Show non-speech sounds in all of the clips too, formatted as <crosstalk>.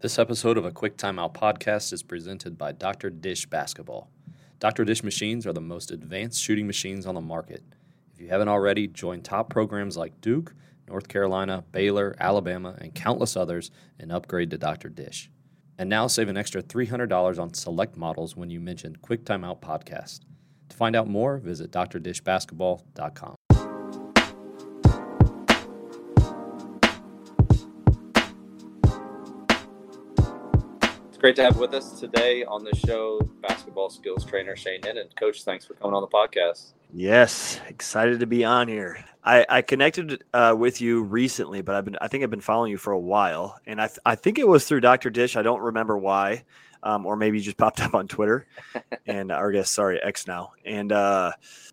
This episode of a Quick Timeout podcast is presented by Dr. Dish Basketball. Dr. Dish machines are the most advanced shooting machines on the market. If you haven't already, join top programs like Duke, North Carolina, Baylor, Alabama, and countless others and upgrade to Dr. Dish. And now save an extra $300 on select models when you mention Quick Timeout Podcast. To find out more, visit drdishbasketball.com. great to have with us today on the show basketball skills trainer Shane Hennen. Coach, thanks for coming on the podcast. Yes, excited to be on here. I, I connected uh, with you recently, but I've been I think I've been following you for a while, and I th- I think it was through Dr. Dish. I don't remember why, um, or maybe you just <laughs> popped up on Twitter, and or I guess sorry X now, and uh,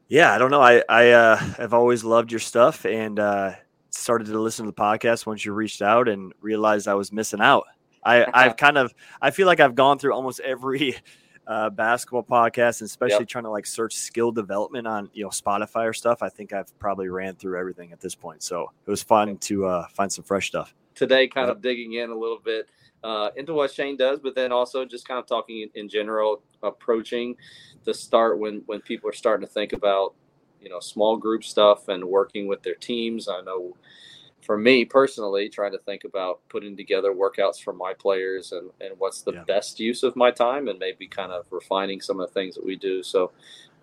yeah, I don't know. I I uh, have always loved your stuff, and uh, started to listen to the podcast once you reached out, and realized I was missing out. I, <laughs> I've kind of I feel like I've gone through almost every <laughs> uh, basketball podcast, and especially yep. trying to like search skill development on you know Spotify or stuff. I think I've probably ran through everything at this point. So it was fun to uh, find some fresh stuff today. Kind yep. of digging in a little bit uh, into what Shane does, but then also just kind of talking in, in general, approaching the start when when people are starting to think about you know small group stuff and working with their teams. I know for me personally, trying to think about putting together workouts for my players and, and what's the yeah. best use of my time and maybe kind of refining some of the things that we do. So,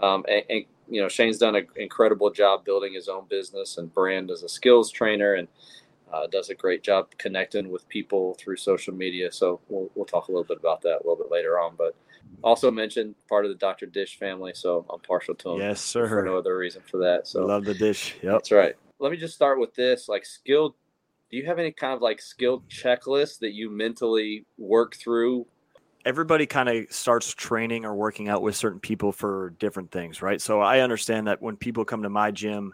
um, and, and, you know, Shane's done an incredible job building his own business and brand as a skills trainer and uh, does a great job connecting with people through social media. So we'll, we'll talk a little bit about that a little bit later on, but also mentioned part of the Dr. Dish family. So I'm partial to him. Yes, sir. For no other reason for that. So love the dish. Yep. That's right let me just start with this like skill do you have any kind of like skill checklist that you mentally work through? Everybody kind of starts training or working out with certain people for different things right? So i understand that when people come to my gym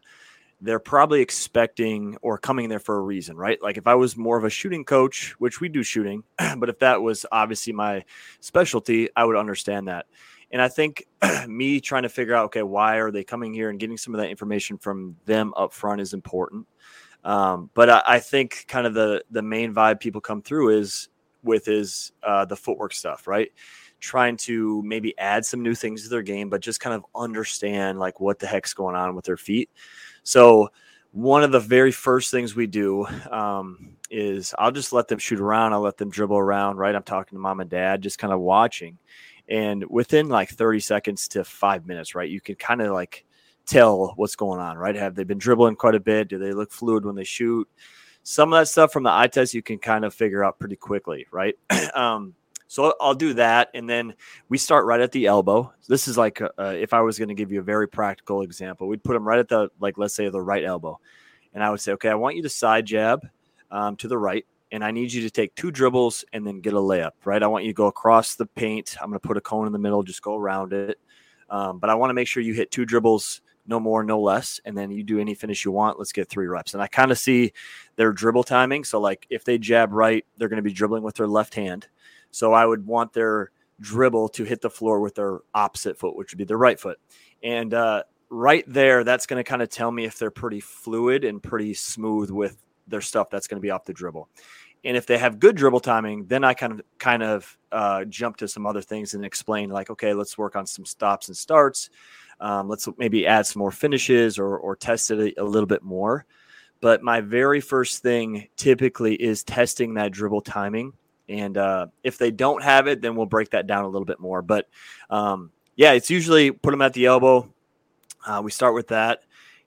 they're probably expecting or coming there for a reason right? Like if i was more of a shooting coach which we do shooting <clears throat> but if that was obviously my specialty i would understand that and I think <clears throat> me trying to figure out, okay, why are they coming here and getting some of that information from them up front is important. Um, but I, I, think kind of the the main vibe people come through is with is uh, the footwork stuff, right? Trying to maybe add some new things to their game, but just kind of understand like what the heck's going on with their feet. So one of the very first things we do um, is I'll just let them shoot around. I'll let them dribble around, right? I'm talking to mom and dad, just kind of watching. And within like 30 seconds to five minutes, right, you can kind of like tell what's going on, right? Have they been dribbling quite a bit? Do they look fluid when they shoot? Some of that stuff from the eye test you can kind of figure out pretty quickly, right? <clears throat> um, so I'll do that, and then we start right at the elbow. This is like uh, if I was going to give you a very practical example, we'd put them right at the like let's say the right elbow, and I would say, okay, I want you to side jab um, to the right, and I need you to take two dribbles and then get a layup, right? I want you to go across the paint. I'm going to put a cone in the middle, just go around it. Um, but I want to make sure you hit two dribbles, no more, no less. And then you do any finish you want. Let's get three reps. And I kind of see their dribble timing. So, like, if they jab right, they're going to be dribbling with their left hand. So, I would want their dribble to hit the floor with their opposite foot, which would be their right foot. And uh, right there, that's going to kind of tell me if they're pretty fluid and pretty smooth with their stuff that's going to be off the dribble. And if they have good dribble timing, then I kind of kind of uh, jump to some other things and explain like, okay, let's work on some stops and starts. Um, let's maybe add some more finishes or or test it a, a little bit more. But my very first thing typically is testing that dribble timing. And uh, if they don't have it, then we'll break that down a little bit more. But um, yeah, it's usually put them at the elbow. Uh, we start with that,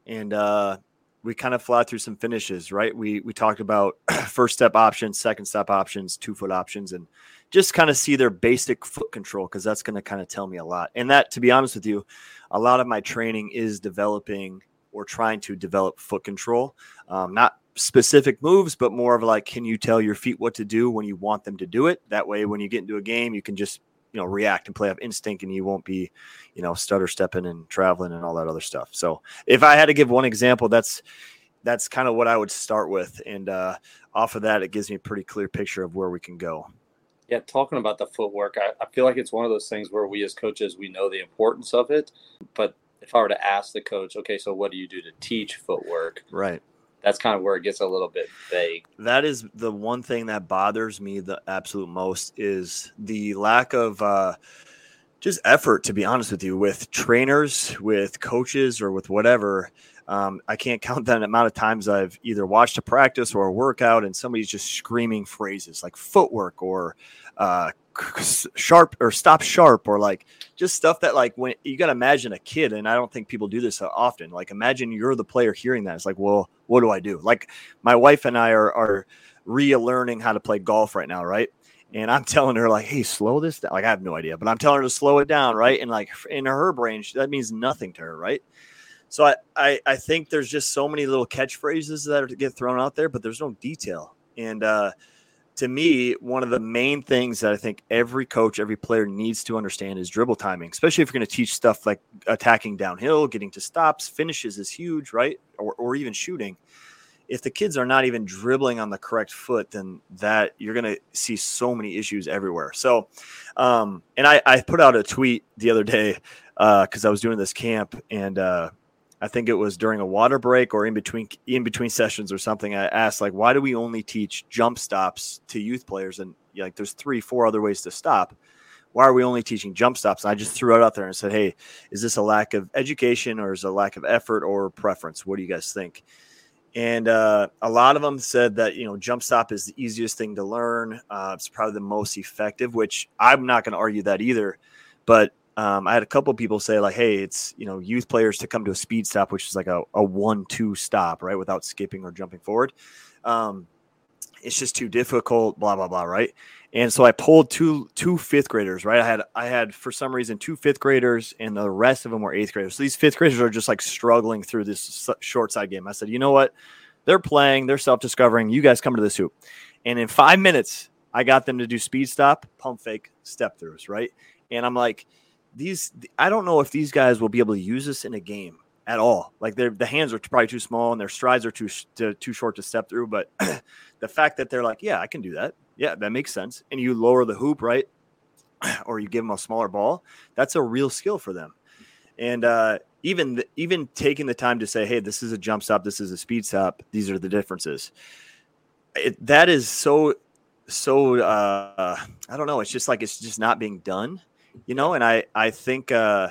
and uh, we kind of fly through some finishes, right? We we talked about <clears throat> first step options, second step options, two foot options, and just kind of see their basic foot control because that's going to kind of tell me a lot. And that, to be honest with you, a lot of my training is developing or trying to develop foot control, um, not specific moves, but more of like, can you tell your feet what to do when you want them to do it? That way, when you get into a game, you can just you know react and play off instinct and you won't be you know stutter stepping and traveling and all that other stuff. So if i had to give one example that's that's kind of what i would start with. And uh, off of that it gives me a pretty clear picture of where we can go. Yeah talking about the footwork I, I feel like it's one of those things where we as coaches we know the importance of it. But if i were to ask the coach okay so what do you do to teach footwork? Right that's kind of where it gets a little bit vague. That is the one thing that bothers me the absolute most is the lack of uh, just effort. To be honest with you, with trainers, with coaches, or with whatever. Um, I can't count that amount of times I've either watched a practice or a workout and somebody's just screaming phrases like footwork or uh, sharp or stop sharp or like just stuff that like when you got to imagine a kid and i don't think people do this often like imagine you're the player hearing that it's like well what do i do? Like my wife and i are are relearning how to play golf right now right? And i'm <laughs> telling her like hey slow this down like i have no idea but i'm telling her to slow it down right? And like in her brain that means nothing to her right? So I, I i think there's just so many little catchphrases that are to get thrown out there but there's no detail. And uh to me, one of the main things that I think every coach, every player needs to understand is dribble timing, especially if you're going to teach stuff like attacking downhill, getting to stops, finishes is huge, right? Or, or even shooting. If the kids are not even dribbling on the correct foot, then that you're going to see so many issues everywhere. So, um, and I, I put out a tweet the other day because uh, I was doing this camp and uh, I think it was during a water break or in between in between sessions or something. I asked like, why do we only teach jump stops to youth players? And like, there's three, four other ways to stop. Why are we only teaching jump stops? And I just threw it out there and said, hey, is this a lack of education or is it a lack of effort or preference? What do you guys think? And uh, a lot of them said that you know jump stop is the easiest thing to learn. Uh, it's probably the most effective, which I'm not going to argue that either. But um, I had a couple people say like, "Hey, it's you know youth players to come to a speed stop, which is like a, a one-two stop, right, without skipping or jumping forward. Um, it's just too difficult, blah blah blah, right?" And so I pulled two two fifth graders, right? I had I had for some reason two fifth graders, and the rest of them were eighth graders. So these fifth graders are just like struggling through this short side game. I said, "You know what? They're playing, they're self discovering. You guys come to this hoop." And in five minutes, I got them to do speed stop, pump fake, step throughs, right? And I'm like these I don't know if these guys will be able to use this in a game at all. Like their the hands are probably too small and their strides are too to, too short to step through. But <clears throat> the fact that they're like, yeah, I can do that. Yeah, that makes sense. And you lower the hoop, right? <clears throat> or you give them a smaller ball. That's a real skill for them. And uh, even the, even taking the time to say, hey, this is a jump stop, this is a speed stop. These are the differences. It, that is so so uh, I don't know. It's just like it's just not being done you know, and I I think uh,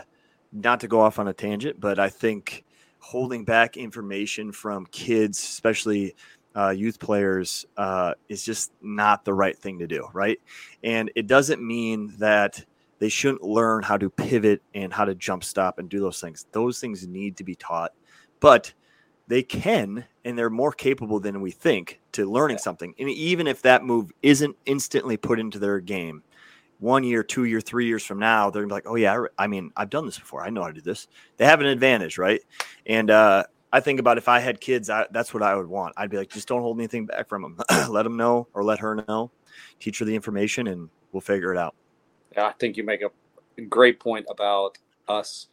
not to go off on a tangent, but I think holding back information from kids, especially uh, youth players, uh, is just not the right thing to do, right? And it doesn't mean that they shouldn't learn how to pivot and how to jump stop and do those things. Those things need to be taught, but they can and they're more capable than we think to learning something. And even if that move isn't instantly put into their game, one year, two year, three years from now, they're gonna be like, oh yeah, I mean, I've done this before. I know how to do this. They have an advantage, right? And uh, I think about if I had kids, I, that's what I would want. I'd be like, just don't hold anything back from them. <clears throat> let them know or let her know. Teach her the information, and we'll figure it out. Yeah, I think you make a great point about us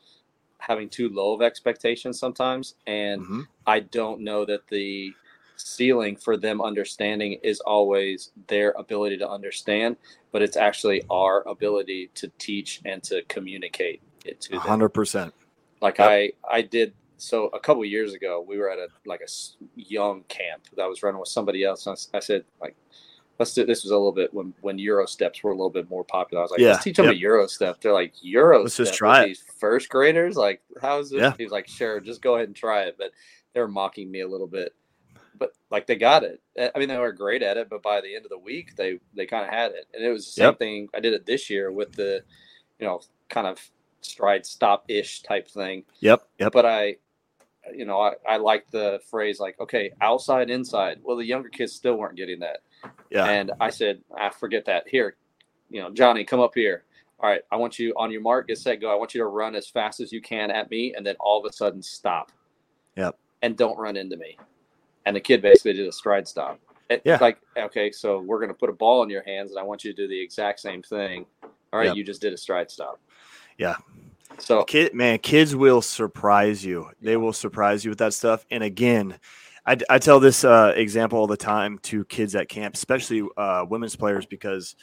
having too low of expectations sometimes, and mm-hmm. I don't know that the ceiling for them understanding is always their ability to understand, but it's actually our ability to teach and to communicate it to them. 100%. Like yep. I I did so a couple years ago, we were at a like a young camp that I was running with somebody else. And I, I said like let's do this was a little bit when when Euro steps were a little bit more popular. I was like, yeah, let's teach them yep. a Euro step. They're like Euro. Let's just try it. These first graders, like, how's this? Yeah. He was like, sure, just go ahead and try it. But they were mocking me a little bit but like they got it. I mean, they were great at it, but by the end of the week, they they kind of had it. And it was the same yep. thing. I did it this year with the, you know, kind of stride stop ish type thing. Yep. Yep. But I, you know, I, I like the phrase like, okay, outside, inside. Well, the younger kids still weren't getting that. Yeah. And I said, I ah, forget that. Here, you know, Johnny, come up here. All right, I want you on your mark, get set, go. I want you to run as fast as you can at me, and then all of a sudden stop. Yep. And don't run into me and the kid basically did a stride stop. It, yeah. Like, okay, so we're going to put a ball in your hands, and I want you to do the exact same thing. All right, yep. you just did a stride stop. Yeah. So, kid, man, kids will surprise you. They will surprise you with that stuff. And again, I, I tell this uh, example all the time to kids at camp, especially uh, women's players, because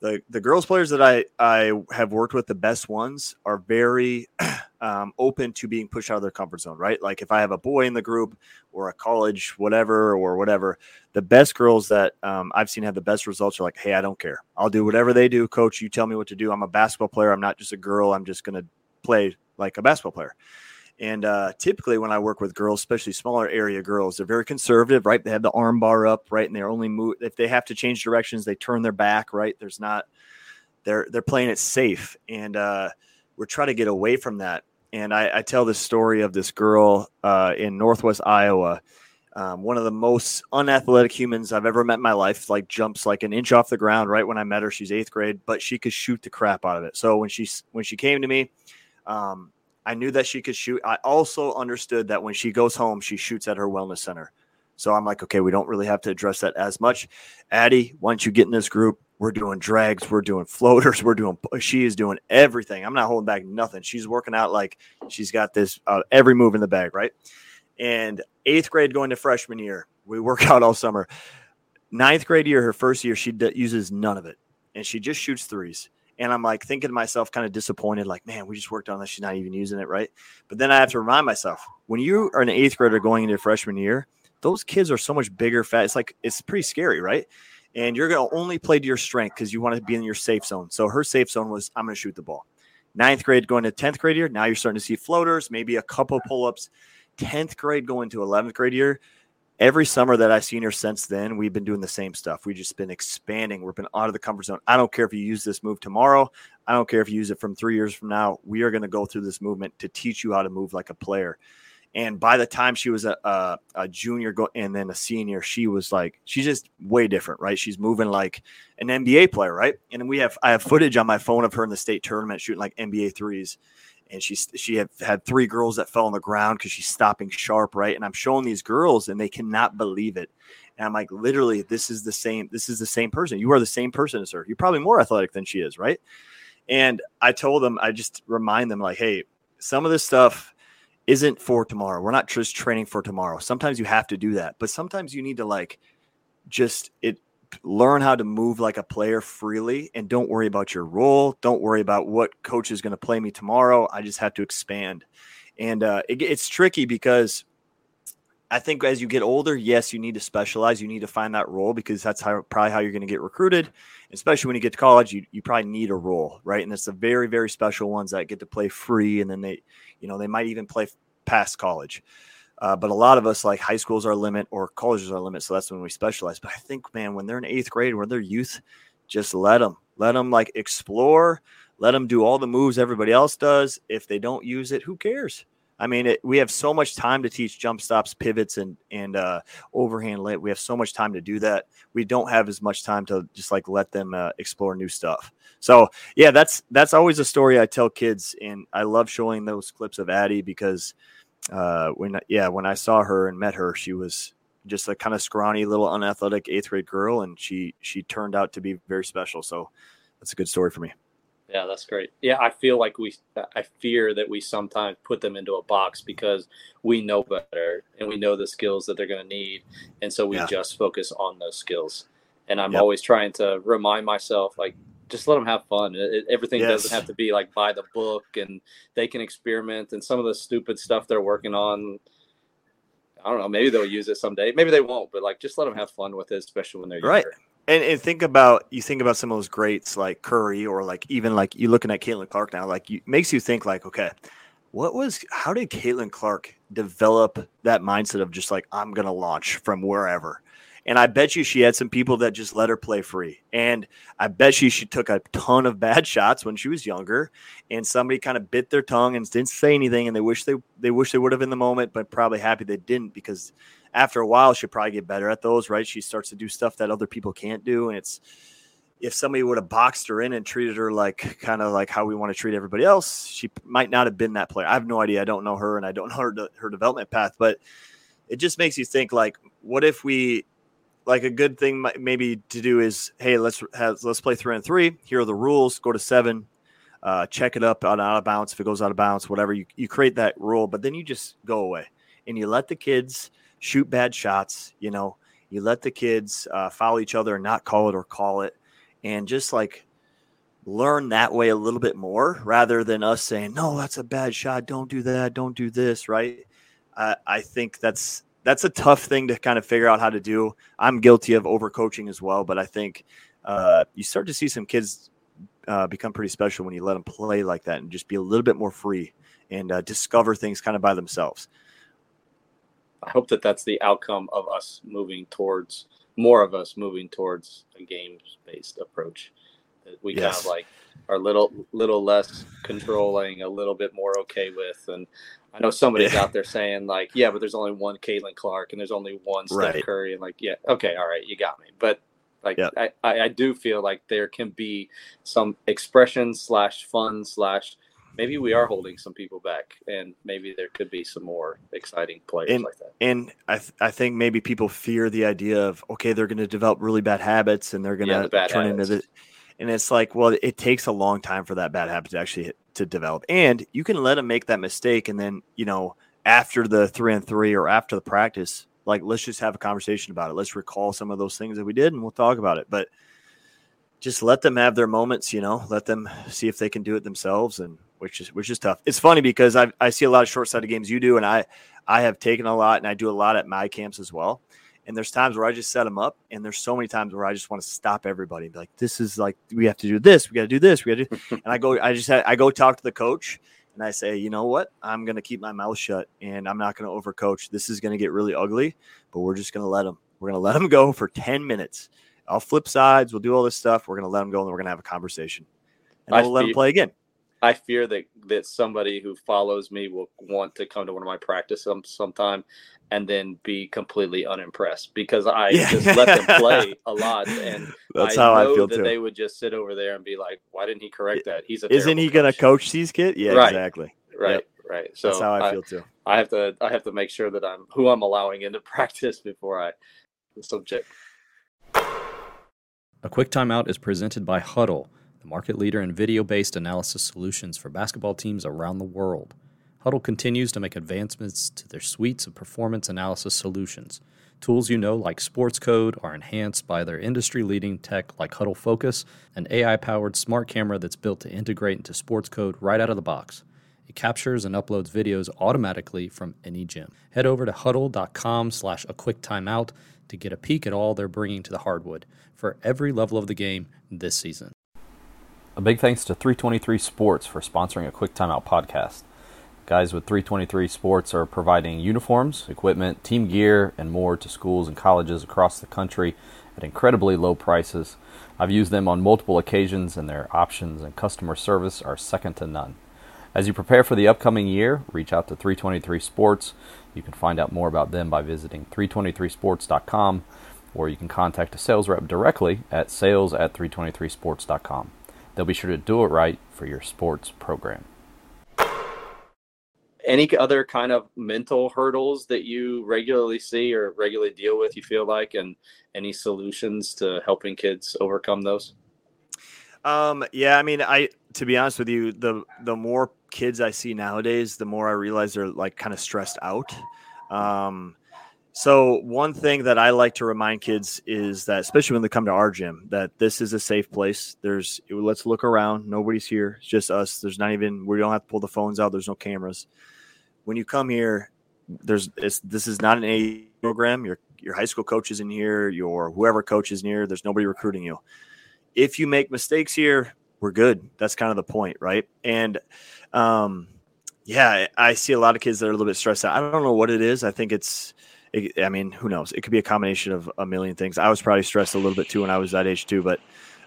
the the girls players that I I have worked with, the best ones are very <clears throat> um, open to being pushed out of their comfort zone, right? Like if I have a boy in the group or a college, whatever, or whatever, the best girls that um, I've seen have the best results are like, hey, I don't care. I'll do whatever they do. Coach, you tell me what to do. I'm a basketball player. I'm not just a girl. I'm just to play like a basketball player. And uh, typically, when I work with girls, especially smaller area girls, they're very conservative, right? They have the arm bar up, right? And they're only move if they have to change directions, they turn their back, right? There's not they're they're playing it safe, and uh, we're trying to get away from that. And I, I tell the story of this girl uh, in Northwest Iowa, um, one of the most unathletic humans I've ever met in my life. Like jumps like an inch off the ground right when I met her. She's eighth grade, but she could shoot the crap out of it. So when she when she came to me. Um, I knew that she could shoot. I also understood that when she goes home, she shoots at her wellness center. So I'm like, okay, we don't really have to address that as much. Addie, once you get in this group, we're doing drags, we're doing <laughs> floaters, we're doing. She is doing everything. I'm not holding back nothing. She's working out like she's got this uh, every move in the bag, right? And eighth grade going to freshman year, we work <laughs> out all summer. Ninth grade year, her first year, she d- uses none of it, and she just shoots threes. And I'm like thinking to myself, kind of disappointed, like, man, we just worked on this. She's not even using it, right? But then I have to remind myself when you are an eighth grader going into freshman year, those kids are so much bigger, fat. It's like, it's pretty scary, right? And you're going to only play to your strength because you want to be in your safe zone. So her safe zone was, I'm going to shoot the ball. Ninth grade going to 10th grade year. Now you're starting to see floaters, maybe a couple pull ups. 10th grade going to 11th grade year every summer that I've seen her since then, we've been doing the same stuff. We've just been expanding. We've been out of the comfort zone. I don't care if you use this move tomorrow. I don't care if you use it from three years from now. We are going to go through this movement to teach you how to move like a player. And by the time she was a, a, a junior go, and then a senior, she was like, she's just way different, right? She's moving like an NBA player, right? And we have, I have footage on my phone of her in the state tournament shooting like NBA threes and she she had had three girls that fell on the ground because she's stopping sharp, right? And I'm showing these girls, and they cannot believe it. And I'm like, literally, this is the same. This is the same person. You are the same person as her. You're probably more athletic than she is, right? And I told them, I just remind them, like, hey, some of this stuff isn't for tomorrow. We're not just training for tomorrow. Sometimes you have to do that, but sometimes you need to like just it learn how to move like a player freely and don't worry about your role. Don't worry about what coach is going to play me tomorrow. I just have to expand. And uh, it, it's tricky because I think as you get older, yes, you need to specialize. You need to find that role because that's how probably how you're going to get recruited. Especially when you get to college, you, you probably need a role, right? And it's the very, very special ones that get to play free, and then they, you know, they might even play past college. Uh, but a lot of us like high schools are limit or colleges are limit, so that's when we specialize. But I think, man, when they're in eighth grade, when they're youth, just let them, let them like explore, let them do all the moves everybody else does. If they don't use it, who cares? I mean, it, we have so much time to teach jump stops, pivots, and and uh, overhand lit. We have so much time to do that. We don't have as much time to just like let them uh, explore new stuff. So yeah, that's that's always a story I tell kids, and I love showing those clips of Addie because uh, when yeah, when I saw her and met her, she was just a kind of scrawny little unathletic eighth grade girl, and she she turned out to be very special. So that's a good story for me. Yeah, that's great. Yeah, I feel like we, I fear that we sometimes put them into a box because we know better and we know the skills that they're going to need. And so we yeah. just focus on those skills. And I'm yep. always trying to remind myself, like, just let them have fun. It, everything yes. doesn't have to be like by the book, and they can experiment. And some of the stupid stuff they're working on, I don't know. Maybe they'll use it someday. Maybe they won't. But like, just let them have fun with it, especially when they're right. And, and think about you think about some of those greats like Curry or like even like you looking at Caitlin Clark now, like you makes you think like, okay, what was how did Caitlin Clark develop that mindset of just like I'm gonna launch from wherever? And I bet you she had some people that just let her play free. And I bet you she took a ton of bad shots when she was younger. And somebody kind of bit their tongue and didn't say anything. And they wish they they wish they would have in the moment, but probably happy they didn't because after a while she'll probably get better at those, right? She starts to do stuff that other people can't do. And it's if somebody would have boxed her in and treated her like kind of like how we want to treat everybody else, she might not have been that player. I have no idea. I don't know her and I don't know her, her development path, but it just makes you think like, what if we like a good thing maybe to do is hey let's have, let's play three and three here are the rules go to seven uh, check it up on out of bounds if it goes out of bounds whatever you, you create that rule but then you just go away and you let the kids shoot bad shots you know you let the kids uh, foul each other and not call it or call it and just like learn that way a little bit more rather than us saying, no, that's a bad shot. Don't do that. Don't do this. Right. I, I think that's, that's a tough thing to kind of figure out how to do. I'm guilty of overcoaching as well, but I think uh, you start to see some kids uh, become pretty special when you let them play like that and just be a little bit more free and uh, discover things kind of by themselves. I hope that that's the outcome of us moving towards more of us moving towards a games based approach. That we yes. kind of like are little little less controlling, a little bit more okay with. And I know somebody's out <laughs> there saying like, yeah, but there's only one Caitlin Clark and there's only one Steph right. Curry, and like, yeah, okay, all right, you got me. But like yep. I, I do feel like there can be some expression slash fun slash maybe we are holding some people back and maybe there could be some more exciting players and, like that. And I, th- I think maybe people fear the idea of, okay, they're going to develop really bad habits and they're going to yeah, turn habits. into the, and it's like, well, it takes a long time for that bad habit to actually to develop. And you can let them make that mistake. And then, you know, after the three and three or after the practice, like let's just have a conversation about it. Let's recall some of those things that we did and we'll talk about it. But just let them have their moments, you know, let them see if they can do it themselves and which is which is tough. It's funny because I I see a lot of short sided games you do and I I have taken a lot and I do a lot at my camps as well. And there's times where I just set them up, and there's so many times where I just want to stop everybody. And Be like, this is like we have to do this, we got to do this, we got to do. <laughs> and I go, I just had, I go talk to the coach, and I say, you know what? I'm going to keep my mouth shut and I'm not going to overcoach. This is going to get really ugly, but we're just going to let them. We're going to let them go for 10 minutes. I'll flip sides. We'll do all this stuff. We're going to let them go and we're going to have a conversation. And we'll let them play again. I fear that that somebody who follows me will want to come to one of my practice some sometime and then be completely unimpressed because I yeah. just let them <laughs> play a lot and that's I how I feel that too. They would just sit over there and be like, "Why didn't he correct that? He's a isn't he going to coach these kids? Yeah, right. exactly. Right, yep. right. So that's how I, I feel too. I have to I have to make sure that I'm who I'm allowing into <laughs> practice before I subject. A quick timeout is presented by Hudl the market leader in video based analysis solutions for basketball teams around the world. Hudl continues to make advancements to their suites of performance analysis solutions. Tools you know, like Sportscode, are enhanced by their industry leading tech like Hudl Focus, an AI powered smart camera that's built to integrate into Sportscode right out of the box. It captures and uploads videos automatically from any gym. Head over to hudl.com slash a quick timeout to get a peek at all they're bringing to the hardwood for every level of the game this season. A big thanks to 323 Sports for sponsoring a Quick Timeout podcast. Guys with 323 Sports are providing uniforms, equipment, team gear, and more to schools and colleges across the country at incredibly low prices. I've used them on multiple occasions, and their options and customer service are second to none. As you prepare for the upcoming year, reach out to 323 Sports. You can find out more about them by visiting 323sports.com, or you can contact a sales rep directly at sales at 323sports.com. They'll be sure to do it right for your sports program. Any other kind of mental hurdles that you regularly see or regularly deal with, you feel like, and any solutions to helping kids overcome those? Um, yeah, I mean, I to be honest with you, the the more kids I see nowadays, the more I realize they're like kind of stressed out. Um, so one thing that I like to remind kids is that, especially when they come to our gym, that this is a safe place. There's let's look around. Nobody's here. It's just us. There's not even we don't have to pull the phones out. There's no cameras. When you come here, there's this is not an A program. Your your high school coach is in here. Your whoever coach is here. There's nobody recruiting you. If you make mistakes here, we're good. That's kind of the point, right? And um, yeah, I see a lot of kids that are a little bit stressed out. I don't know what it is. I think it's it, I mean, who knows? It could be a combination of a million things. I was probably stressed a little bit too when I was that age too, but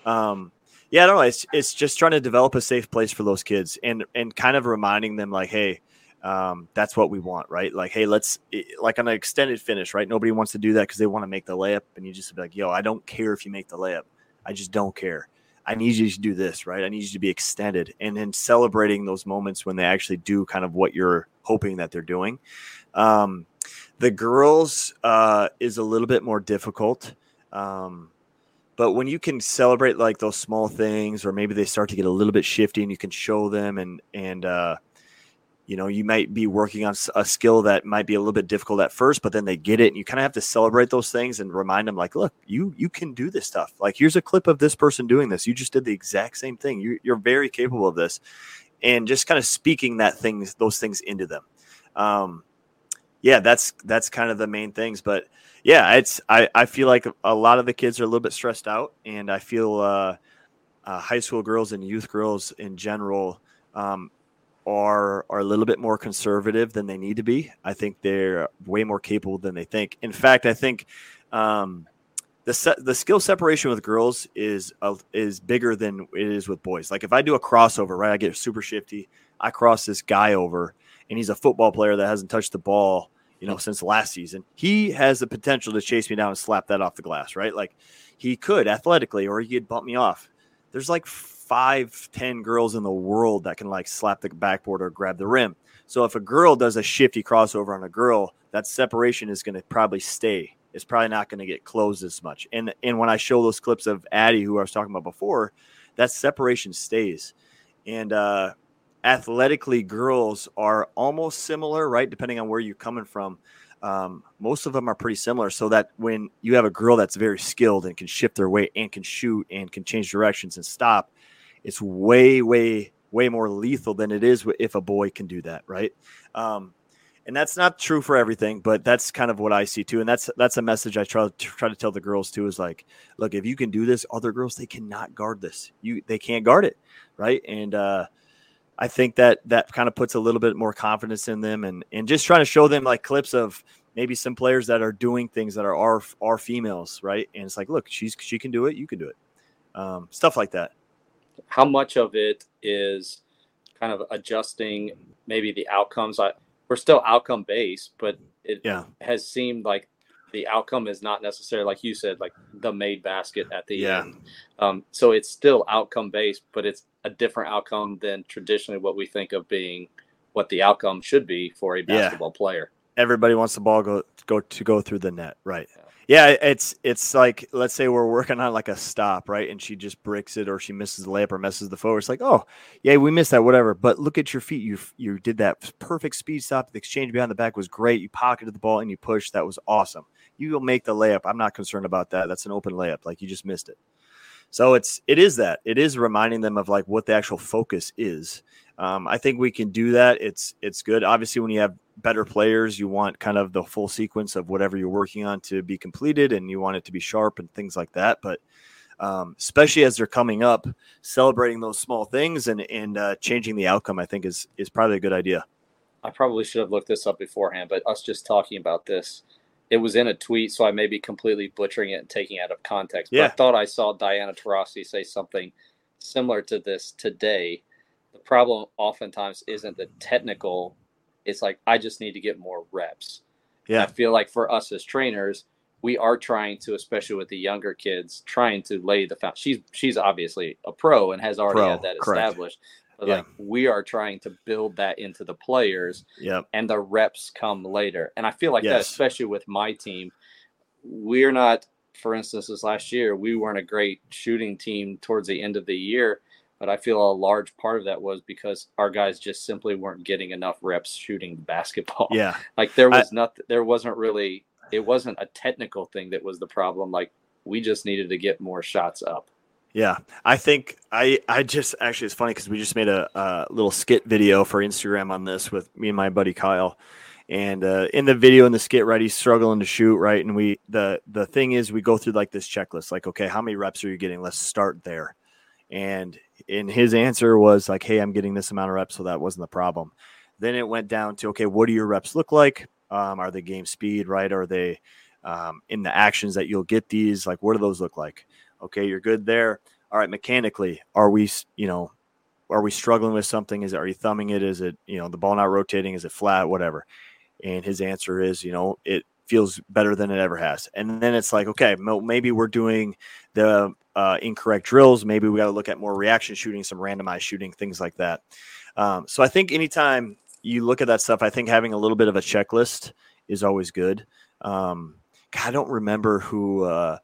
um, yeah, I don't know. It's it's just trying to develop a safe place for those kids and and kind of reminding them like, hey, um, that's what we want, right? Like, hey, let's like on an extended finish, right? Nobody wants to do that because they want to make the layup, and you just be like, yo, I don't care if you make the layup. I just don't care. I need you to do this, right? I need you to be extended, and then celebrating those moments when they actually do kind of what you're hoping that they're doing. Um, the girls uh, is a little bit more difficult. Um, but when you can celebrate like those small things, or maybe they start to get a little bit shifty, and you can show them and and uh, you know, you might be working on a skill that might be a little bit difficult at first, but then they get it, and you kind of have to celebrate those things and remind them, like, look, you you can do this stuff. Like, here's a clip of this person doing this. You just did the exact same thing. You, you're very capable of this, and just kind of speaking that things, those things into them. Um, yeah, that's that's kind of the main things. But yeah, it's I I feel like a lot of the kids are a little bit stressed out, and I feel uh, uh, high school girls and youth girls in general. Um, are are a little bit more conservative than they need to be. I think they're way more capable than they think. In fact, I think um, the se- the skill separation with girls is uh, is bigger than it is with boys. Like if I do a crossover, right, I get super shifty. I cross this guy over, and he's a football player that hasn't touched the ball, you know, since last season. He has the potential to chase me down and slap that off the glass, right? Like he could athletically, or he could bump me off. There's like five, ten girls in the world that can like slap the backboard or grab the rim. So if a girl does a shifty crossover on a girl, that separation is going to probably stay. It's probably not going to get closed as much. And and when I show those clips of Addie, who I was talking about before, that separation stays. And uh, athletically, girls are almost similar, right? Depending on where you're coming from. Um, most of them are pretty similar. So that when you have a girl that's very skilled and can shift their weight and can shoot and can change directions and stop, it's way, way, way more lethal than it is if a boy can do that, right? Um, and that's not true for everything, but that's kind of what I see too. And that's that's a message I try to try to tell the girls too. Is like, look, if you can do this, other girls they cannot guard this. You they can't guard it, right? And uh, I think that that kind of puts a little bit more confidence in them, and and just trying to show them like clips of maybe some players that are doing things that are are, are females, right? And it's like, look, she's she can do it, you can do it, um, stuff like that how much of it is kind of adjusting maybe the outcomes? I, we're still outcome based, but it yeah. has seemed like the outcome is not necessarily like you said, like the made basket at the yeah. end. Um, so it's still outcome based, but it's a different outcome than traditionally what we think of being what the outcome should be for a basketball yeah. player. Everybody wants the ball go go to go through the net, right? Yeah. Yeah, it's it's like let's say we're working on like a stop, right? And she just bricks it or she misses the layup or messes the forward. It's like, oh, yeah, we missed that, whatever. But look at your feet. You you did that perfect speed stop. The exchange behind the back was great. You pocketed the ball and you pushed. That was awesome. You will make the layup. I'm not concerned about that. That's an open layup. Like you just missed it. So it's it is that. It is reminding them of like what the actual focus is. Um, I think we can do that. It's it's good. Obviously, when you have better players, you want kind of the full sequence of whatever you're working on to be completed, and you want it to be sharp and things like that. But um, especially as they're coming up, celebrating those small things and and uh, changing the outcome, I think is is probably a good idea. I probably should have looked this up beforehand, but us just talking about this, it was in a tweet, so I may be completely butchering it and taking it out of context. But yeah. I thought I saw Diana Taurasi say something similar to this today the problem oftentimes isn't the technical it's like i just need to get more reps yeah i feel like for us as trainers we are trying to especially with the younger kids trying to lay the foundation she's she's obviously a pro and has already pro, had that correct. established yeah. like we are trying to build that into the players yep. and the reps come later and i feel like yes. that especially with my team we're not for instance this last year we weren't a great shooting team towards the end of the year but I feel a large part of that was because our guys just simply weren't getting enough reps shooting basketball. Yeah. <laughs> Like there was I, not there wasn't really it wasn't a technical thing that was the problem. Like we just needed to get more shots up. Yeah, I think I I just actually it's funny because we just made a, a, little skit video for Instagram on this with me and my buddy Kyle, and uh, in the video in the skit, right, he's struggling to shoot, right, and we the the thing is we go through like this checklist, like okay, how many reps are you getting? Let's start there, and and his answer was like, "Hey, I'm getting this amount of reps, so that wasn't the problem." Then it went down to, "Okay, what do your reps look like? Um, are they game speed, right? Are they um, in the actions that you'll get these? Like, what do those look like? Okay, you're good there. All right, mechanically, are we, you know, are we struggling with something? Is are you thumbing it? Is it, you know, the ball not rotating? Is it flat? Whatever." And his answer is, you know, it feels better than it ever has. And then it's like, okay, maybe we're doing the uh, incorrect drills. Maybe we got to look at more reaction shooting, some randomized shooting, things like that. Um, so I think anytime you look at that stuff, I think having a little bit of a checklist is always good. Um, I don't remember who uh,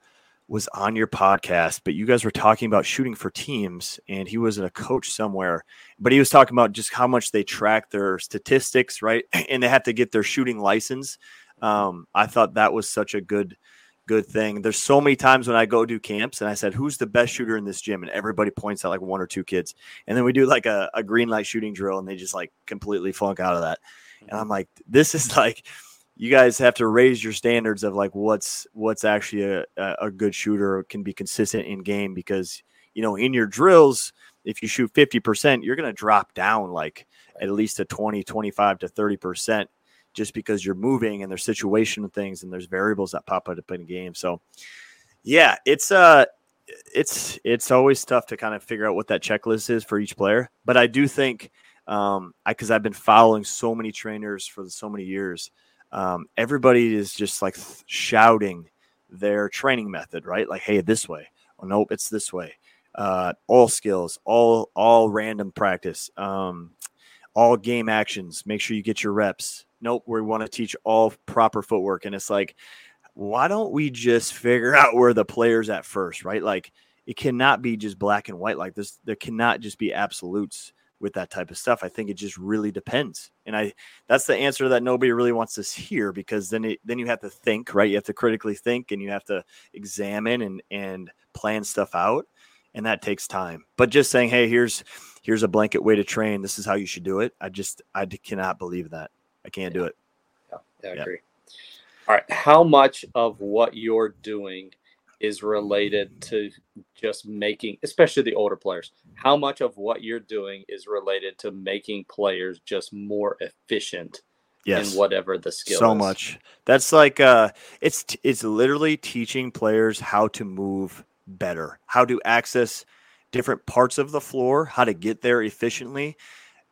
was on your podcast, but you guys were talking about shooting for teams, and he was in a coach somewhere. But he was talking about just how much they track their statistics, right? <clears throat> And they have to get their shooting license. Um, I thought that was such a good, good thing. There's so many times when I go do camps, and I said, "Who's the best shooter in this gym?" And everybody points out like one or two kids, and then we do like a, a green light shooting drill, and they just like completely flunk out of that. And I'm like, this is <laughs> like you guys have to raise your standards of like what's what's actually a, a good shooter can be consistent in game because you know in your drills if you shoot 50% you're going to drop down like at least a 20 25 to 30% just because you're moving and there's situation and things and there's variables that pop up in game. So yeah it's uh it's it's always tough to kind of figure out what that checklist is for each player but i do think um i because i've been following so many trainers for so many years um, everybody is just like shouting their training method, right? Like, hey, this way. Oh, nope, it's this way. Uh, all skills, all all random practice, um, all game actions. Make sure you get your reps. Nope, we want to teach all proper footwork, and it's like, why don't we just figure <laughs> out where the players at first, right? Like, it cannot be just black and white like this. There cannot just be absolutes with that type of stuff. I think it just really depends. And I that's the answer that nobody really wants to hear because then it then you have to think, right? You have to critically think and you have to examine and and plan stuff out. And that takes time. But just saying, hey, here's here's a blanket way to train. This is how you should do it. I just I cannot believe that. I can't yeah. do it. Yeah, yeah I yeah. agree. All right. How much of what you're doing is related to just making, especially the older players. How much of what you're doing is related to making players just more efficient yes. in whatever the skill so is? much. That's like uh it's it's literally teaching players how to move better, how to access different parts of the floor, how to get there efficiently,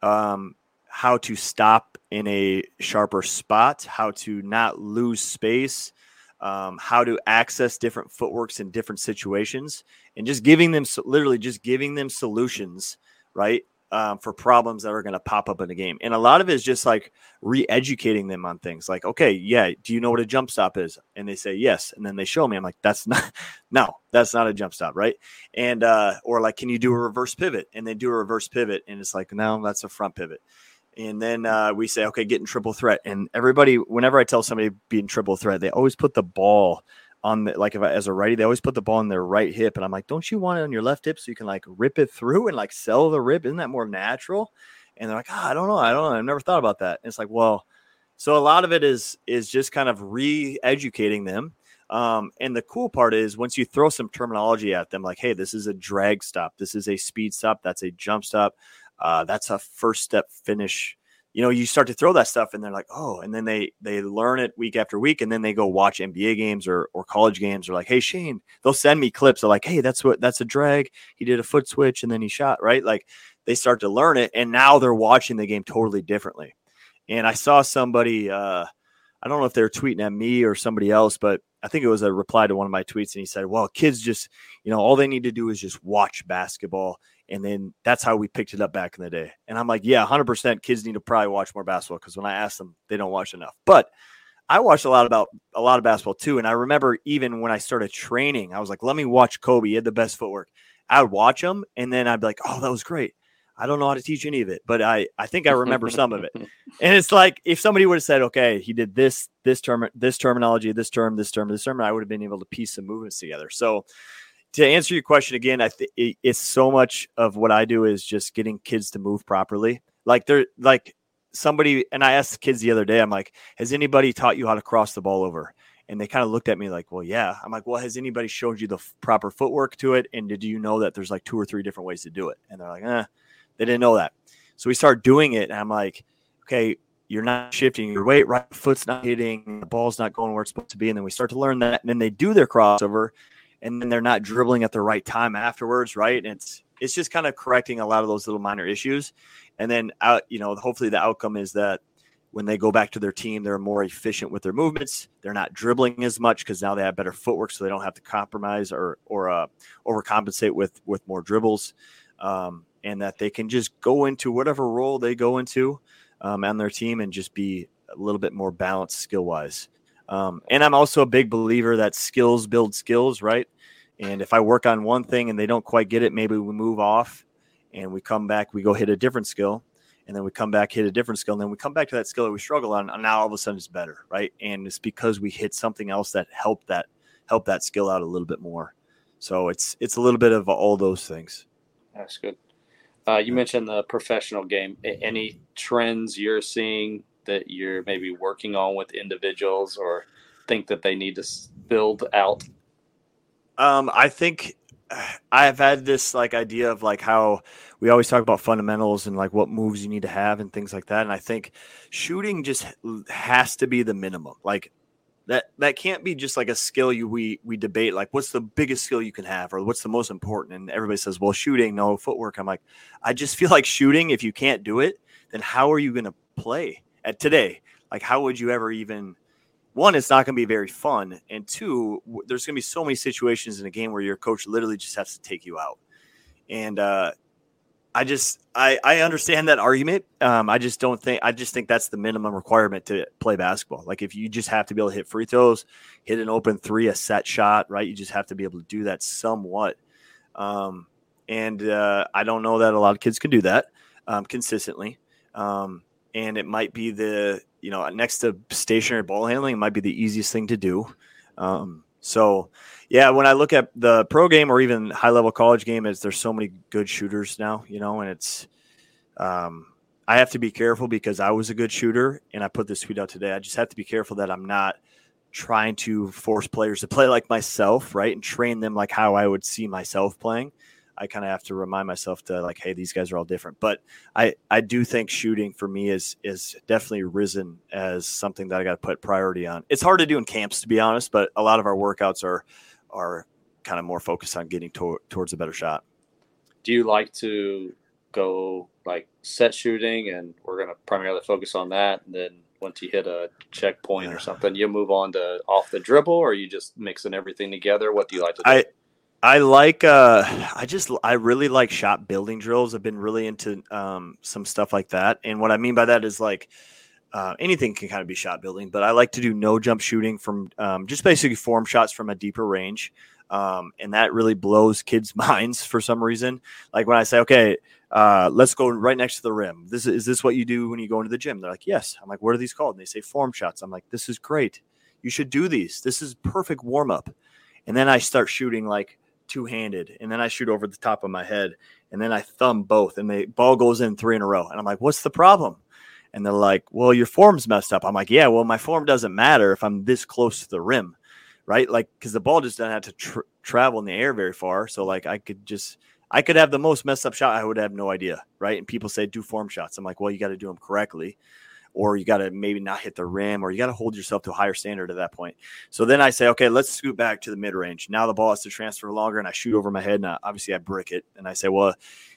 um, how to stop in a sharper spot, how to not lose space, um, how to access different footworks in different situations, and just giving them literally just giving them solutions, right? Um, for problems that are going to pop up in the game. And a lot of it is just like re educating them on things like, okay, yeah, do you know what a jump stop is? And they say yes. And then they show me, I'm like, that's not, <laughs> no, that's not a jump stop, right? And, uh, or like, can you do a reverse pivot? And they do a reverse pivot. And it's like, no, that's a front pivot. And then uh, we say, okay, get in triple threat. And everybody, whenever I tell somebody be in triple threat, they always put the ball on the, like if I, as a righty, they always put the ball on their right hip. And I'm like, don't you want it on your left hip so you can like rip it through and like sell the rip? Isn't that more natural? And they're like, oh, I don't know. I don't know. I've never thought about that. And it's like, well, so a lot of it is is just kind of re-educating them. Um, and the cool part is once you throw some terminology at them, like, hey, this is a drag stop, this is a speed stop, that's a jump stop, uh, that's a first step finish. You know you start to throw that stuff and they're like oh and then they they learn it week after week and then they go watch nba games or or college games. Or like hey shane they'll send me clips. Of like hey that's what that's a drag. He did a foot switch and then he shot right? Like they start to learn it and now they're watching the game totally differently. And i saw somebody uh i don't know if they're tweeting at me or somebody else but I think it was a reply to one of my tweets, and he said, "Well, kids just, you know, all they need to do is just watch basketball and then that's how we picked it up back in the day. And I'm like, yeah, 100% kids need to probably watch more basketball because when I ask them, they don't watch enough. But I watched a lot about a lot of basketball too. And I remember even when I started training, I was like, let me watch Kobe. He had the best footwork. I would watch him and then I'd be like, oh, that was great. I don't know how to teach any of it, but I, I think I remember some of it. <laughs> And it's like if somebody would have said, okay, he did this, this term, this terminology, this term, this term, this term, I would have been able to piece some movements together. So to answer your question again, I think it's so much of what I do is just getting kids to move properly. Like they're like somebody, and I asked the kids the other day, I'm like, has anybody taught you how to cross the ball over? And they kind of looked at me like, well, yeah. I'm like, well, has anybody showed you the f- proper footwork to it? And did you know that there's like two or three different ways to do it? And they're like, eh, they didn't know that. So we start doing it, and I'm like, okay, you're not shifting your weight, right foot's not hitting, the ball's not going where it's supposed to be. And then we start to learn that. And then they do their crossover and then they're not dribbling at the right time afterwards, right? And it's it's just kind of correcting a lot of those little minor issues. And then out, you know, hopefully the outcome is that when they go back to their team, they're more efficient with their movements. They're not dribbling as much because now they have better footwork, so they don't have to compromise or or uh, overcompensate with with more dribbles, um, and that they can just go into whatever role they go into um, on their team and just be a little bit more balanced skill wise. Um, and I'm also a big believer that skills build skills, right? And if I work on one thing and they don't quite get it, maybe we move off and we come back, we go hit a different skill, and then we come back, hit a different skill, and then we come back to that skill that we struggle on, and now all of a sudden it's better, right? And it's because we hit something else that helped that help that skill out a little bit more. So it's it's a little bit of all those things. That's good. Uh, you mentioned the professional game. Any trends you're seeing that you're maybe working on with individuals or think that they need to build out? Um, I think I've had this like idea of like how we always talk about fundamentals and like what moves you need to have and things like that. And I think shooting just has to be the minimum. Like that that can't be just like a skill you we we debate like what's the biggest skill you can have or what's the most important and everybody says well shooting no footwork i'm like i just feel <laughs> like shooting if you can't do it then how are you going to play at today like how would you ever even one it's not going to be very fun and two there's going to be so many situations in a game where your coach literally just has to take you out and uh I just I I understand that argument. Um, I just don't think I just think that's the minimum requirement to play basketball. Like if you just have to be able to hit free throws, hit an open three, a set shot, right? You just have to be able to do that somewhat. Um, and uh, I don't know that a lot of kids can do that um, consistently. Um, and it might be the you know next to stationary ball handling, it might be the easiest thing to do. Um, so yeah, when I look at the pro game or even high level college game, is there's so many good shooters now, you know, and it's um, I have to be careful because I was a good shooter and I put this tweet out today. I just have to be careful that I'm not trying to force players to <laughs> play like myself, right? And train them like how I would see myself playing. I kind of have to remind myself to like, hey, these guys are all different. But I I do think shooting for me is is definitely risen as something that I got to put priority on. It's hard to do in camps, to be honest, but a lot of our workouts are are kind of more focused on getting to- towards a better shot. Do you like to go like set shooting and we're going to primarily focus on that and then once you hit a checkpoint yeah. or something you move on to off the dribble or you just mixing everything together what do you like to do I I like uh I just I really like shot building drills. I've been really into um some stuff like that. And what I mean by that is like uh, anything can kind of be shot building, but I like to do no jump shooting from um, just basically form shots from a deeper range. Um, and that really blows kids' <laughs> minds for some reason. Like when I say, okay, uh, let's go right next to the rim. This is this what you do when you go into the gym? They're like, yes. I'm like, what are these called? And they say form shots. I'm like, this is great. You should do these. This is perfect warm up. And then I start shooting like two handed, and then I shoot over the top of my head, and then I thumb both, and the ball goes in three in a row. And I'm like, what's the problem? And they're like, well, your form's messed up. I'm like, yeah, well, my form doesn't matter if I'm this close to the rim, right? Like, because the ball just doesn't have to tr- travel in the air very far. So, like, I could just, I could have the most messed up shot. I would have no idea, right? And people say do form shots. I'm like, well, you got to do them correctly, or you got to maybe not hit the rim, or you got to hold yourself to a higher standard at that point. So then I say, okay, let's scoot back to the mid range. Now the ball has to transfer longer, and I shoot over my head, and I, obviously I brick it. And I say, well,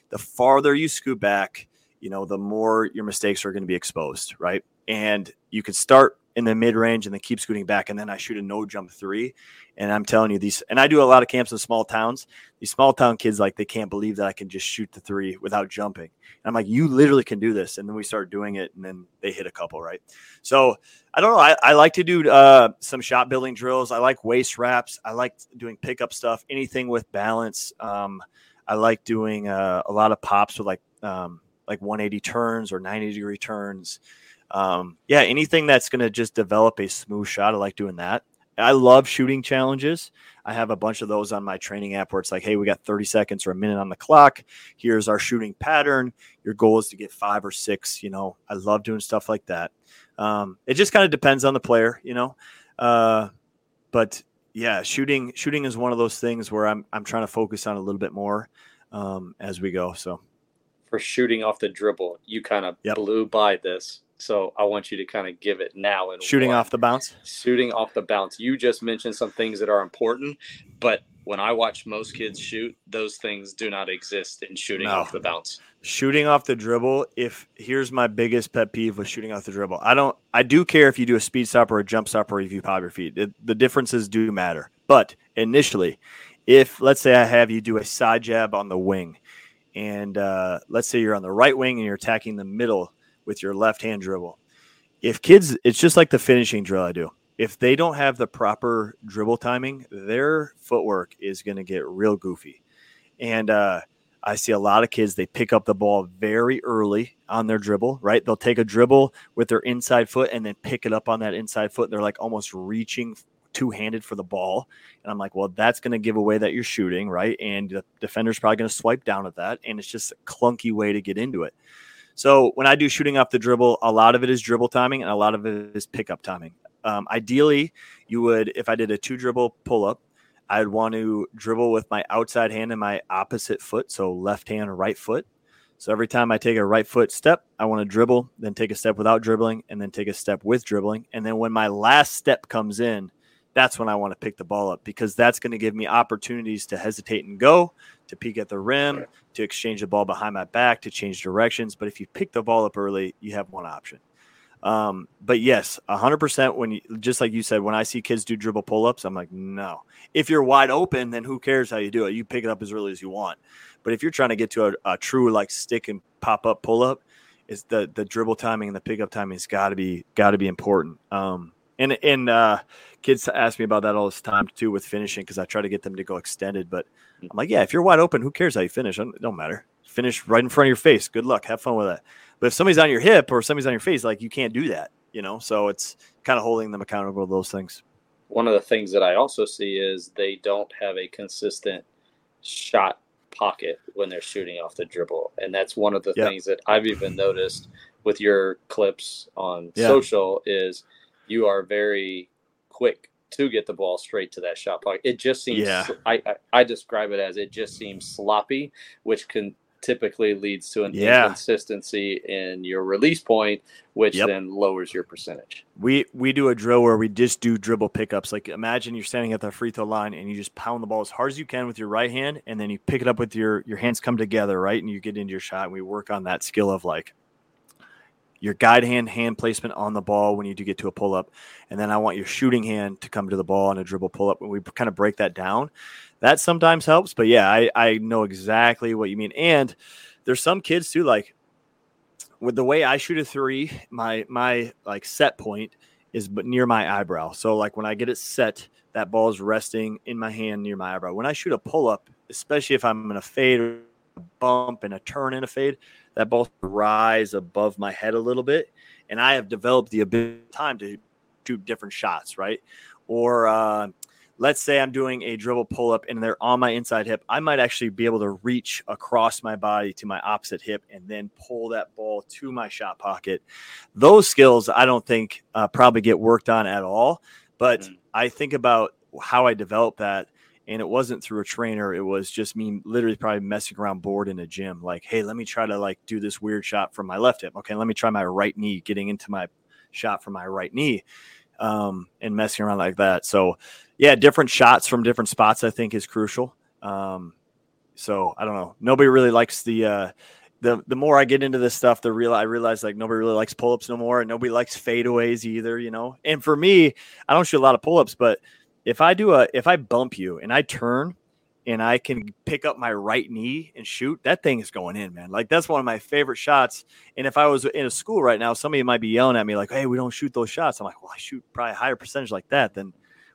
the farther you scoot back, you know, the more your mistakes are going to be exposed, right? And you could start in the mid range and then keep scooting back. And then I shoot a no jump three. And I'm telling you, these, and I do a lot of camps in small towns. These small town kids, like, they can't believe that I can just shoot the three without jumping. And I'm like, you literally can do this. And then we start doing it, and then they hit a couple, right? So I don't know. I, I like to do uh, some shot building drills. I like waist wraps. I like doing pickup stuff, anything with balance. Um, I like doing uh, a lot of pops with like, um, like 180 turns or 90 degree turns. Um, yeah, anything that's going to just develop a smooth shot. I like doing that. I love shooting challenges. I have a bunch of those on my training app where it's like, hey, we got 30 seconds or a minute on the clock. Here's our shooting pattern. Your goal is to get five or six. You know, I love doing stuff like that. Um, it just kind of depends on the player, you know. Uh, but yeah, shooting shooting is one of those things where I'm I'm trying to focus on a little bit more um, as we go. So for shooting off the dribble. You kind of yep. blew by this. So I want you to kind of give it now and shooting one. off the bounce. Shooting off the bounce. You just mentioned some things that are important, but when I watch most kids shoot, those things do not exist in shooting no. off the bounce. Shooting off the dribble. If here's my biggest pet peeve with shooting off the dribble, I don't. I do care if you do a speed stop or a jump stop or if you pop your feet. It, the differences do matter. But initially, if let's say I have you do a side jab on the wing and uh, let's say you're on the right wing and you're attacking the middle with your left hand dribble. If kids, it's just like the finishing drill I do. if they don't have the proper dribble timing, their footwork is going to get real goofy. And uh, I see a lot of kids, they pick up the ball very early on their dribble, right? They'll take a dribble with their inside foot and then pick it up on that inside foot. They're like almost reaching two handed for the ball. And I'm like, well, that's going to give away that you're shooting, right? And the defender's probably going to swipe down at that. And it's just a clunky way to get into it. So when I do shooting off the dribble, a lot of it is dribble timing and a lot of it is pickup timing. Um, ideally, you would, if I did a two dribble pull up, I'd want to dribble with my outside hand and my opposite foot. So left hand, right foot. So every time I take a right foot step, I want to dribble, then take a step without dribbling, and then take a step with dribbling. And then when my last step comes in, that's when I want to pick the ball up because that's going to give me opportunities to hesitate and go, to peek at the rim, to exchange the ball behind my back, to change directions. But if you pick the ball up early, you have one option. Um, but yes, 100% when you, just like you said, when I see kids do dribble pull ups, I'm like, no. If you're wide open, then who cares how you do it? You pick it up as early as you want. But if you're trying to get to a, a true like stick and pop up pull up, is the the dribble timing and the pickup timing has got to be got to be important. Um, and and uh, kids ask me about that all this time too with finishing because I try to get them to go extended. But mm. I'm like, yeah, if you're wide open, who cares how you finish? It don't matter. Finish right in front of your face. Good luck. Have fun with that. But if somebody's on your hip or somebody's on your face, like you can't do that, you know. So it's kind of holding them accountable to those things. One of the things that I also see is they don't have a consistent shot pocket when they're shooting off the dribble, and that's one of the yep. things that I've even noticed with your clips on yeah. social is you are very quick to get the ball straight to that shot pocket. It just seems yeah. I, I, I describe it as it just seems sloppy, which can typically leads to an yeah. inconsistency in your release point, which yep. then lowers your percentage. We we do a drill where we just do dribble pickups. Like imagine you're standing at the free throw line and you just pound the ball as hard as you can with your right hand, and then you pick it up with your your hands come together, right, and you get into your shot. And we work on that skill of like your guide hand hand placement on the ball when you do get to a pull up, and then I want your shooting hand to come to the ball on a dribble pull up. And we kind of break that down that sometimes helps. But yeah, I, I know exactly what you mean. And there's some kids too, like with the way I shoot a three, my my like set point is near my eyebrow. So like when I get it set, that ball is resting in my hand near my eyebrow. When I shoot a pull up, especially if I'm in a fade bump and a turn and a fade, that ball rise above my head a little bit. And I have developed the ability time to shoot different shots, right? Or uh, let's say I'm doing a dribble pull up and they're on my inside hip, I might actually be able to reach across my body to my opposite hip and then pull that ball to my shot pocket. Those skills I don't think uh, probably get worked on at all. But mm-hmm. I think about how I develop that. And it wasn't through a trainer. It was just me literally probably messing around bored in a gym. Like, hey, let me try to like do this weird shot from my left hip. Okay, let me try my right knee, getting into my shot from my right knee um, and messing around like that. So, yeah, different shots from different spots I think is crucial. Um, so I don't know. Nobody really likes the uh, the the more I get into this stuff, the real I realize like nobody really likes pull ups no more, and nobody likes fadeaways either. You know, and for me, I don't shoot a lot of pull ups, but if I do a if I bump you and I turn and I can pick up my right knee and shoot, that thing is going in, man. Like that's one of my favorite shots. And if I was in a school right now, somebody might be yelling at me like, "Hey, we don't shoot those shots." I'm like, "Well, I shoot probably a higher percentage like that than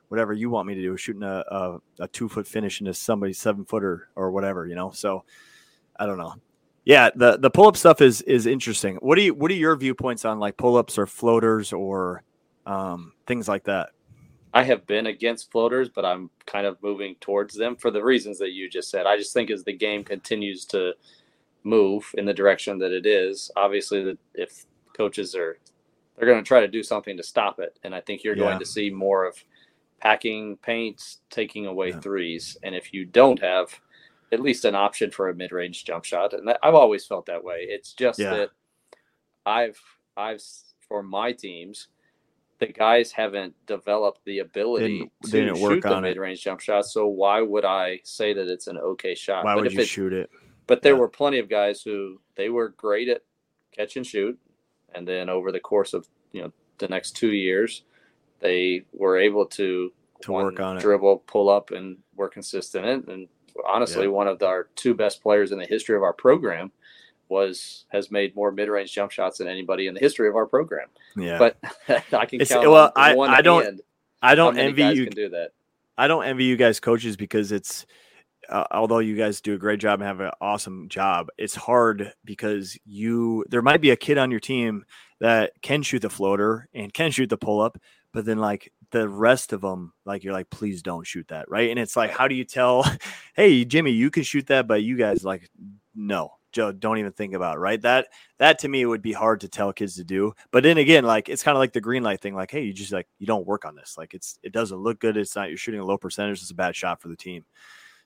whatever you want me to do, shooting a a, a two foot finish into somebody's seven footer or whatever, you know." So I don't know. Yeah, the the pull up stuff is is interesting. What do you what are your viewpoints on like pull ups or floaters or um, things like that? I have been against floaters, but I'm kind of moving towards them for the reasons that you just said. I just think as the game continues to move in the direction that it is, obviously, that if coaches are they're going to try to do something to stop it, and I think you're yeah. going to see more of packing paints, taking away yeah. threes, and if you don't have at least an option for a mid-range jump shot, and I've always felt that way. It's just yeah. that I've I've for my teams the guys haven't developed the ability didn't, to shoot the mid-range jump shot. So why would I say that it's an okay shot? Why but would you it, shoot it? But there yeah. were plenty of guys who they were great at catch and shoot, and then over the course of you know the next two years, they were able to to work on dribble, it. pull up, and were consistent. And honestly, yeah. one of the, our two best players in the history of our program was has made more mid range jump shots than anybody in the history of our program. Yeah, but <laughs> I can it's, count well, I, I don't. I don't envy you. Can do that. I don't envy you guys coaches because it's uh, although you guys do a great job and have an awesome job, it's hard because you there might be a kid on your team that can shoot the floater and can shoot the pull up, but then like the rest of them, like you're like, please don't shoot that, right? And it's like, how do you tell? <laughs> Hey, Jimmy, you can shoot that, but you guys like, no, Joe, don't even think about it, right? That that to me would be hard to tell kids to do. But then again, like it's kind of like the green light thing. Like, hey, you just like you don't work on this. Like it's it doesn't look good. It's not you're shooting a low percentage. It's a bad shot for the team.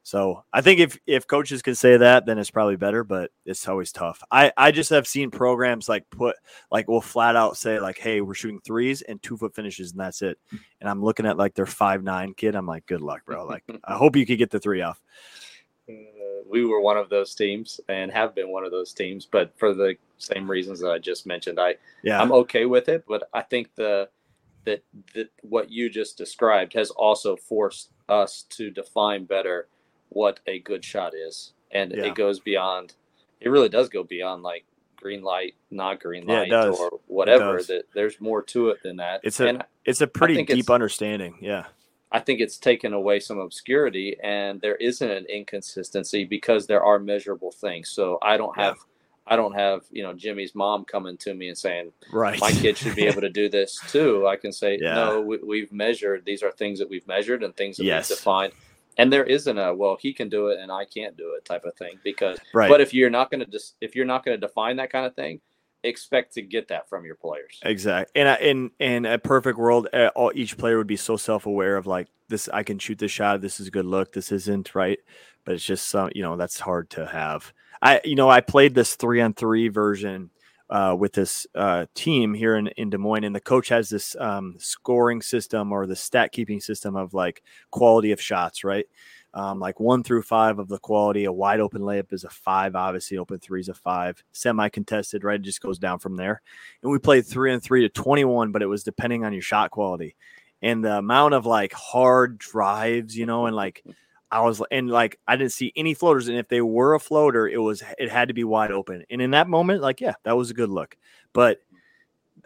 So I think if if coaches can say that, then it's probably better. But it's always tough. I I just have seen programs like put like will flat out say like, hey, we're shooting threes and two foot finishes and that's it. And I'm looking at like their five nine kid. I'm like, good luck, bro. Like <laughs> I hope you could get the three off. We were one of those teams and have been one of those teams, but for the same reasons that I just mentioned, I Yeah, I'm okay with it. But I think the that that what you just described has also forced us to define better what a good shot is, and Yeah. it goes beyond. It really does go beyond like green light, not green light, does. or whatever. That there's more to it than that. It's a- and it's a pretty deep understanding. Yeah, I think it's taken away some obscurity and there isn't an inconsistency because there are measurable things. So I don't Yeah. have I don't have, you know, Jimmy's mom coming to me and saying, right. My kid should be able to do this <laughs> too. I can say, Yeah. No, we, we've measured these are things that we've measured and things that Yes. we've defined. And there isn't a well, he can do it and I can't do it type of thing. Because right. but if you're not gonna just if you're not gonna define that kind of thing, expect to get that from your players. Exactly. And in in a perfect world, uh, all, each player would be so self aware of like this. I can shoot this shot. This is a good look. This isn't right. But it's just some. You know, that's hard to have. I you know I played this three on three version. Uh, with this uh, team here in, in Des Moines, and the coach has this um, scoring system or the stat keeping system of like quality of shots, right? Um, like one through five of the quality. A wide open layup is a five, obviously. Open three is a five. Semi contested, right? It just goes down from there and we played three and three to 21, but it was depending on your shot quality and the amount of like hard drives, you know, and like I was and like I didn't see any floaters, and if they were a floater, it was it had to be wide open. And in that moment, like yeah, that was a good look, but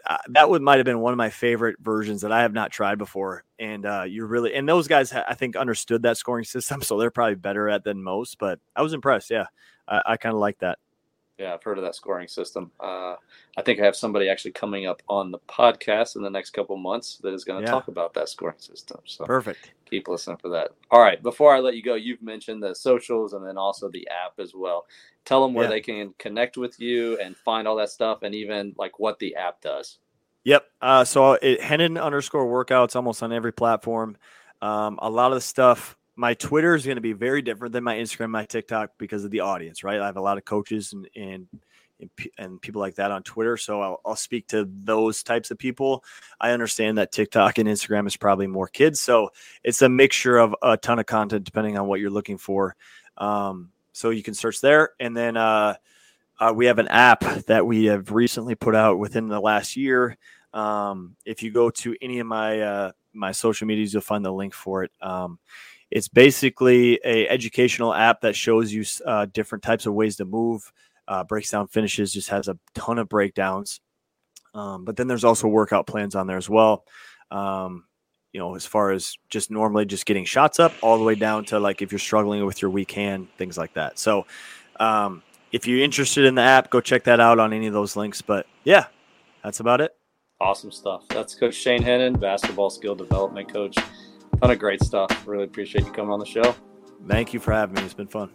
uh, that would might have been one of my favorite versions that I have not tried before. And uh, you're really and those guys I think understood that scoring system, <laughs> so they're probably better at than most. But I was impressed. Yeah, I, I kind of like that. Yeah, I've heard of that scoring system. Uh, I think I have somebody actually coming up on the podcast in the next couple months that is going to Yeah. talk about that scoring system. So Perfect. keep listening for that. All right, before I let you go, you've mentioned the socials and then also the app as well. Tell them where Yeah. they can connect with you and find all that stuff, and even like what the app does. Yep. Uh, so it Hennen underscore workouts almost on every platform. Um, a lot of the stuff. My Twitter is going to be very different than my Instagram, my TikTok because of the audience. Right. I have a lot of coaches and and and, and people like that on Twitter. So I'll, I'll speak to those types of people. I understand that TikTok and Instagram is probably more kids. So it's a mixture of a ton of content depending on what you're looking for. Um, so you can search there. And then uh, uh, we have an app that we have recently put out within the last year. Um, if you go to any of my uh, my social medias, you'll find the link for it. Um, it's basically a educational app that shows you uh, different types of ways to move, uh, breaks down finishes, just has a ton of breakdowns. Um, but then there's also workout plans on there as well. Um, you know, as far as just normally just getting shots up, all the way down to like if you're struggling with your weak hand, things like that. So, um, if you're interested in the app, go check that out on any of those links. But yeah, that's about it. Awesome stuff. That's Coach Shane Hennen, basketball skill development coach. Ton of great stuff. Really appreciate you coming on the show. Thank you for having me. It's been fun.